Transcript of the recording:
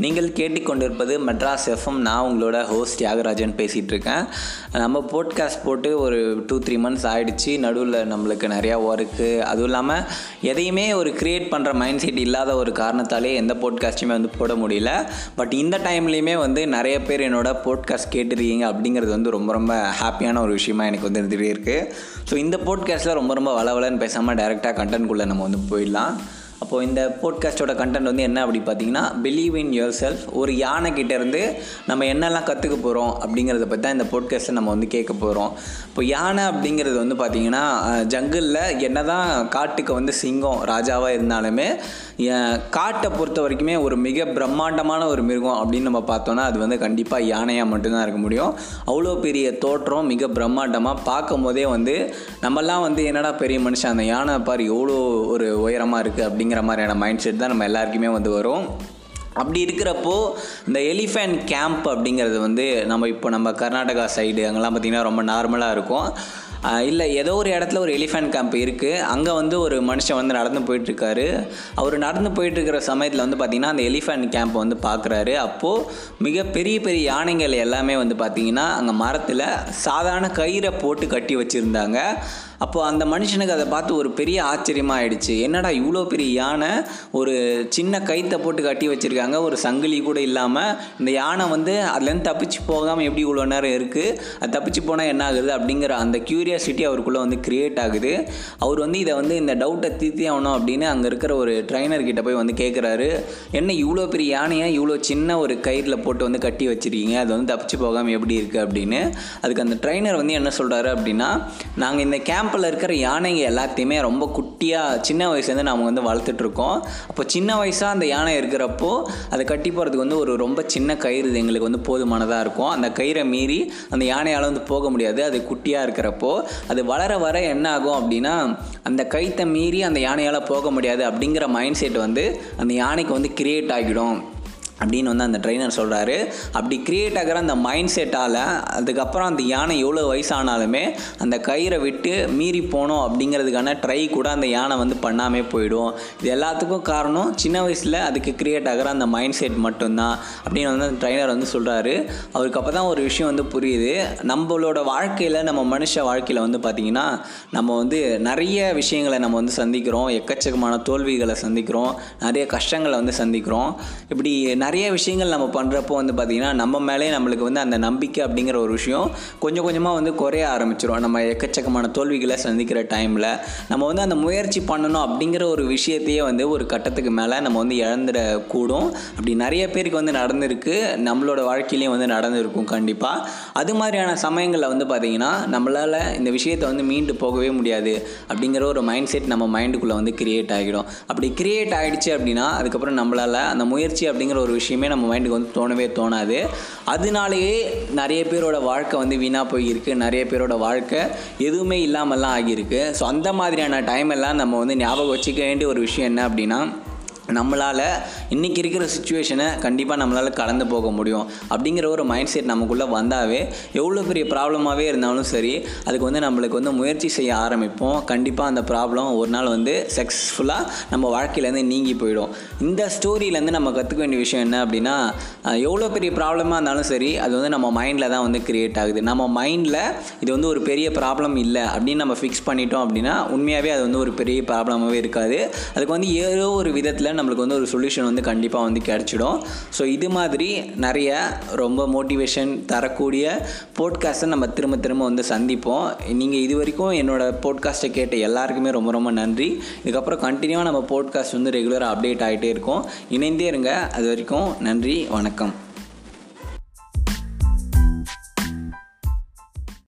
நீங்கள் கேட்டுக்கொண்டிருப்பது மெட்ராஸ் எஃப்எம் நான் உங்களோட ஹோஸ்ட் தியாகராஜன் பேசிகிட்டு இருக்கேன் நம்ம போட்காஸ்ட் போட்டு ஒரு டூ த்ரீ மந்த்ஸ் ஆகிடுச்சு நடுவில் நம்மளுக்கு நிறையா ஒர்க்கு அதுவும் இல்லாமல் எதையுமே ஒரு க்ரியேட் பண்ணுற மைண்ட் செட் இல்லாத ஒரு காரணத்தாலே எந்த போட்காஸ்ட்டுமே வந்து போட முடியல. பட் இந்த டைம்லேயுமே வந்து நிறைய பேர் என்னோட போட்காஸ்ட் கேட்டுருக்கீங்க அப்படிங்கிறது வந்து ரொம்ப ரொம்ப ஹாப்பியான ஒரு விஷயமா எனக்கு வந்து இருந்துகிட்டே இருக்குது ஸோ இந்த போட்காஸ்ட்டில் ரொம்ப ரொம்ப வளவலன்னு பேசாமல் டேரெக்டாக கண்டென்ட்குள்ளே நம்ம வந்து போயிடலாம். அப்போது இந்த போட்காஸ்ட்டோட கண்டென்ட் வந்து என்ன அப்படி பார்த்தீங்கன்னா பிலீவ் இன் யுவர் செல்ஃப் ஒரு யானை கிட்டேருந்து நம்ம என்னெல்லாம் கற்றுக்க போகிறோம் அப்படிங்கிறத பற்றி தான் இந்த போட்காஸ்ட்டை நம்ம வந்து கேட்க போகிறோம் இப்போ யானை அப்படிங்கிறது வந்து பார்த்திங்கன்னா ஜங்கிளில் என்ன தான் காட்டுக்கு வந்து சிங்கம் ராஜாவாக இருந்தாலுமே காட்டை பொறுத்த வரைக்குமே ஒரு மிக பிரம்மாண்டமான ஒரு மிருகம் அப்படின்னு நம்ம பார்த்தோன்னா அது வந்து கண்டிப்பாக யானையாக மட்டும்தான் இருக்க முடியும். அவ்வளோ பெரிய தோற்றம் மிக பிரம்மாண்டமாக பார்க்கும் போதே வந்து நம்மலாம் வந்து என்னடா பெரிய மனுஷன் அந்த யானை பாரு எவ்வளோ ஒரு உயரமாக இருக்குது அப்படிங்கிற மாதிரியான மைண்ட் செட் தான் நம்ம எல்லாருக்குமே வந்து வரும். அப்படி இருக்கிறப்போ இந்த எலிஃபென்ட் கேம்ப் அப்படிங்கிறது வந்து நம்ம இப்போ நம்ம கர்நாடகா சைடு அங்கெல்லாம் பார்த்திங்கன்னா ரொம்ப நார்மலாக இருக்கும். இல்லை ஏதோ ஒரு இடத்துல ஒரு எலிஃபென்ட் கேம்ப் இருக்குது அங்கே வந்து ஒரு மனுஷன் வந்து நடந்து போயிட்டுருக்காரு. அவர் நடந்து போயிட்டுருக்கிற சமயத்தில் வந்து பார்த்திங்கன்னா அந்த எலிஃபென்ட் கேம்ப் வந்து பார்க்குறாரு அப்போது மிக பெரிய பெரிய யானைகள் எல்லாமே வந்து பார்த்திங்கன்னா அங்கே மரத்தில் சாதாரண கயிறை போட்டு கட்டி வச்சுருந்தாங்க. அப்போது அந்த மனுஷனுக்கு அதை பார்த்து ஒரு பெரிய ஆச்சரியமாக ஆயிடுச்சு என்னடா இவ்வளோ பெரிய யானை ஒரு சின்ன கைத்தை போட்டு கட்டி வச்சுருக்காங்க ஒரு சங்கிலி கூட இல்லாமல் இந்த யானை வந்து அதுலேருந்து தப்பிச்சு போகாமல் எப்படி இவ்வளோ நேரம் இருக்குது அது தப்பிச்சு போனால் என்ன ஆகுது? அப்படிங்கிற அந்த க்யூரியாசிட்டி அவருக்குள்ளே வந்து க்ரியேட் ஆகுது. அவர் வந்து இதை வந்து இந்த டவுட்டை தீர்த்தி ஆகணும் அப்படின்னு அங்கே இருக்கிற ஒரு ட்ரைனர் கிட்ட போய் வந்து கேட்குறாரு என்ன இவ்வளோ பெரிய யானையை? இவ்வளோ சின்ன ஒரு கயிறில் போட்டு வந்து கட்டி வச்சுருக்கீங்க. அது வந்து தப்பிச்சு போகாமல் எப்படி இருக்குது அப்படின்னு. அதுக்கு அந்த ட்ரைனர் வந்து என்ன சொல்கிறாரு அப்படின்னா நாங்கள் இந்த கேம்ப் கேம்பில் இருக்கிற யானைங்க எல்லாத்தையுமே ரொம்ப குட்டியாக சின்ன வயசுலேருந்து நாம் வந்து வளர்த்துட்ருக்கோம். அப்போ சின்ன வயசாக அந்த யானை இருக்கிறப்போ அதை கட்டி போகிறதுக்கு வந்து ஒரு ரொம்ப சின்ன கயிறு எங்களுக்கு வந்து போதுமானதாக இருக்கும். அந்த கயிறை மீறி அந்த யானையால் வந்து போக முடியாது. அது குட்டியாக இருக்கிறப்போ அது வளர வர என்ன ஆகும் அப்படின்னா அந்த கைத்தை மீறி அந்த யானையால் போக முடியாது அப்படிங்கிற மைண்ட் செட் வந்து அந்த யானைக்கு வந்து கிரியேட் ஆகிடும். அப்படின்னு வந்து அந்த ட்ரைனர் சொல்கிறாரு அப்படி க்ரியேட் ஆகிற அந்த மைண்ட் செட்டால் அதுக்கப்புறம் அந்த யானை எவ்வளோ வயசானாலுமே அந்த கயிறை விட்டு மீறி போனோம் அப்படிங்கிறதுக்கான ட்ரை கூட அந்த யானை வந்து பண்ணாமே போயிடும். இது எல்லாத்துக்கும் காரணம் சின்ன வயசில் அதுக்கு க்ரியேட் ஆகிற அந்த மைண்ட் செட் மட்டும்தான் அப்படின்னு வந்து அந்த ட்ரைனர் வந்து சொல்கிறாரு அவருக்கு அப்போ தான் ஒரு விஷயம் வந்து புரியுது. நம்மளோட வாழ்க்கையில் நம்ம மனுஷ வாழ்க்கையில் வந்து பார்த்திங்கன்னா நம்ம வந்து நிறைய விஷயங்களை நம்ம வந்து சந்திக்கிறோம். எக்கச்சக்கமான தோல்விகளை சந்திக்கிறோம். நிறைய கஷ்டங்களை வந்து சந்திக்கிறோம். இப்படி நிறைய விஷயங்கள் நம்ம பண்ணுறப்போ வந்து பார்த்திங்கன்னா நம்ம மேலே நம்மளுக்கு வந்து அந்த நம்பிக்கை அப்படிங்கிற ஒரு விஷயம் கொஞ்சம் கொஞ்சமாக வந்து குறைய ஆரம்பிச்சிடும் நம்ம எக்கச்சக்கமான தோல்விகளை சந்திக்கிற டைமில் நம்ம வந்து அந்த முயற்சி பண்ணணும் அப்படிங்கிற ஒரு விஷயத்தையே வந்து ஒரு கட்டத்துக்கு மேலே நம்ம வந்து இழந்துடக்கூடும். அப்படி நிறைய பேருக்கு வந்து நடந்திருக்கு. நம்மளோட வாழ்க்கையிலையும் வந்து நடந்திருக்கும் கண்டிப்பாக அது மாதிரியான சமயங்களில் வந்து பார்த்திங்கன்னா நம்மளால் இந்த விஷயத்தை வந்து மீண்டு போகவே முடியாது அப்படிங்கிற ஒரு மைண்ட் செட் நம்ம மைண்டுக்குள்ளே வந்து கிரியேட் ஆகிடும். அப்படி கிரியேட் ஆகிடுச்சு அப்படின்னா அதுக்கப்புறம் நம்மளால் அந்த முயற்சி அப்படிங்கிற ஒரு விஷயமே நம்ம மைண்டுக்கு வந்து தோணவே தோணாது. அதனாலேயே நிறைய பேரோட வாழ்க்கை வந்து வீணாக போயிருக்கு. நிறைய பேரோட வாழ்க்கை எதுவுமே இல்லாமல்லாம் ஆகியிருக்கு. ஸோ அந்த மாதிரியான டைம் எல்லாம் நம்ம வந்து ஞாபகம் வச்சுக்க வேண்டிய ஒரு விஷயம் என்ன அப்படின்னா நம்மளால் இன்றைக்கி இருக்கிற சுச்சுவேஷனை கண்டிப்பாக நம்மளால் கடந்து போக முடியும். அப்படிங்கிற ஒரு மைண்ட் செட் நமக்குள்ளே வந்தாவே எவ்வளோ பெரிய ப்ராப்ளமாகவே இருந்தாலும் சரி அதுக்கு வந்து நம்மளுக்கு வந்து முயற்சி செய்ய ஆரம்பிப்போம். கண்டிப்பாக அந்த ப்ராப்ளம் ஒரு நாள் வந்து சக்ஸஸ்ஃபுல்லாக நம்ம வாழ்க்கையிலேருந்து நீங்கி போயிடும். இந்த ஸ்டோரியிலேருந்து நம்ம கற்றுக்க வேண்டிய விஷயம் என்ன அப்படின்னா எவ்வளோ பெரிய ப்ராப்ளமாக இருந்தாலும் சரி அது வந்து நம்ம மைண்டில் தான் வந்து க்ரியேட் ஆகுது. நம்ம மைண்டில் இது வந்து ஒரு பெரிய ப்ராப்ளம் இல்லை அப்படின்னு நம்ம ஃபிக்ஸ் பண்ணிட்டோம் அப்படின்னா உண்மையாகவே அது வந்து ஒரு பெரிய ப்ராப்ளமாகவே இருக்காது. அதுக்கு வந்து ஏதோ ஒரு விதத்தில் நம்மளுக்கு வந்து ஒரு சொல்யூஷன் வந்து கண்டிப்பாக வந்து கிடச்சிடும். ஸோ இது மாதிரி நிறைய ரொம்ப மோட்டிவேஷன் தரக்கூடிய போட்காஸ்ட்டை நம்ம திரும்ப திரும்ப வந்து சந்திப்போம். நீங்கள் இது வரைக்கும் என்னோடய போட்காஸ்ட்டை கேட்ட எல்லாருக்குமே ரொம்ப ரொம்ப நன்றி. இதுக்கப்புறம் கண்டினியூவாக நம்ம போட்காஸ்ட் வந்து ரெகுலராக அப்டேட் ஆகிட்டே இருக்கும். இணைந்தே இருங்க. அது வரைக்கும் நன்றி வணக்கம்.